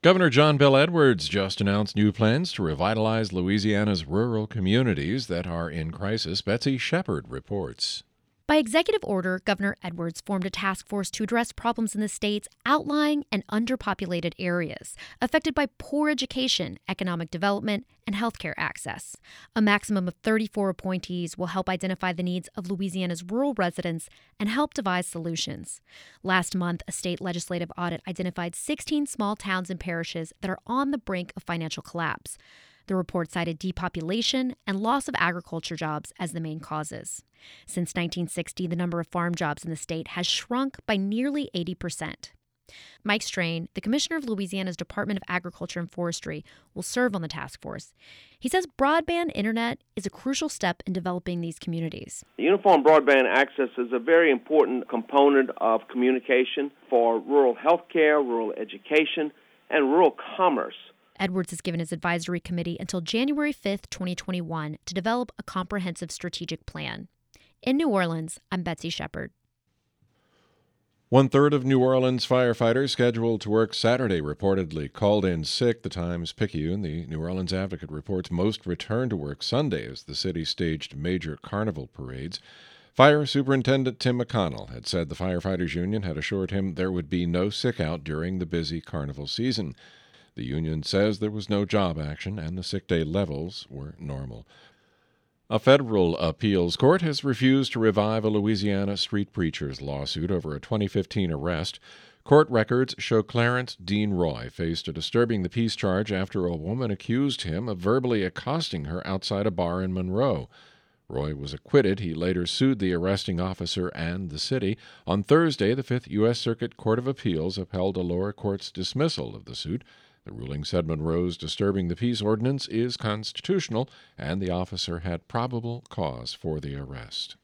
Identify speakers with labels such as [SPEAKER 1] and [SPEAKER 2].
[SPEAKER 1] Governor John Bel Edwards just announced new plans to revitalize Louisiana's rural communities that are in crisis. Betsy Shepard reports.
[SPEAKER 2] By executive order, Governor Edwards formed a task force to address problems in the state's outlying and underpopulated areas affected by poor education, economic development, and healthcare access. A maximum of 34 appointees will help identify the needs of Louisiana's rural residents and help devise solutions. Last month, a state legislative audit identified 16 small towns and parishes that are on the brink of financial collapse. The report cited depopulation and loss of agriculture jobs as the main causes. Since 1960, the number of farm jobs in the state has shrunk by nearly 80%. Mike Strain, the commissioner of Louisiana's Department of Agriculture and Forestry, will serve on the task force. He says broadband internet is a crucial step in developing these communities.
[SPEAKER 3] Uniform broadband access is a very important component of communication for rural health care, rural education, and rural commerce.
[SPEAKER 2] Edwards has given his advisory committee until January 5th, 2021, to develop a comprehensive strategic plan. In New Orleans, I'm Betsy Shepard.
[SPEAKER 1] One third of New Orleans firefighters scheduled to work Saturday reportedly called in sick. The Times Picayune, the New Orleans Advocate, reports most returned to work Sunday as the city staged major carnival parades. Fire Superintendent Tim McConnell had said the Firefighters Union had assured him there would be no sick out during the busy carnival season. The union says there was no job action and the sick day levels were normal. A federal appeals court has refused to revive a Louisiana street preacher's lawsuit over a 2015 arrest. Court records show Clarence Dean Roy faced a disturbing the peace charge after a woman accused him of verbally accosting her outside a bar in Monroe. Roy was acquitted. He later sued the arresting officer and the city. On Thursday, the Fifth U.S. Circuit Court of Appeals upheld a lower court's dismissal of the suit. The ruling said Monroe's disturbing the peace ordinance is constitutional and the officer had probable cause for the arrest.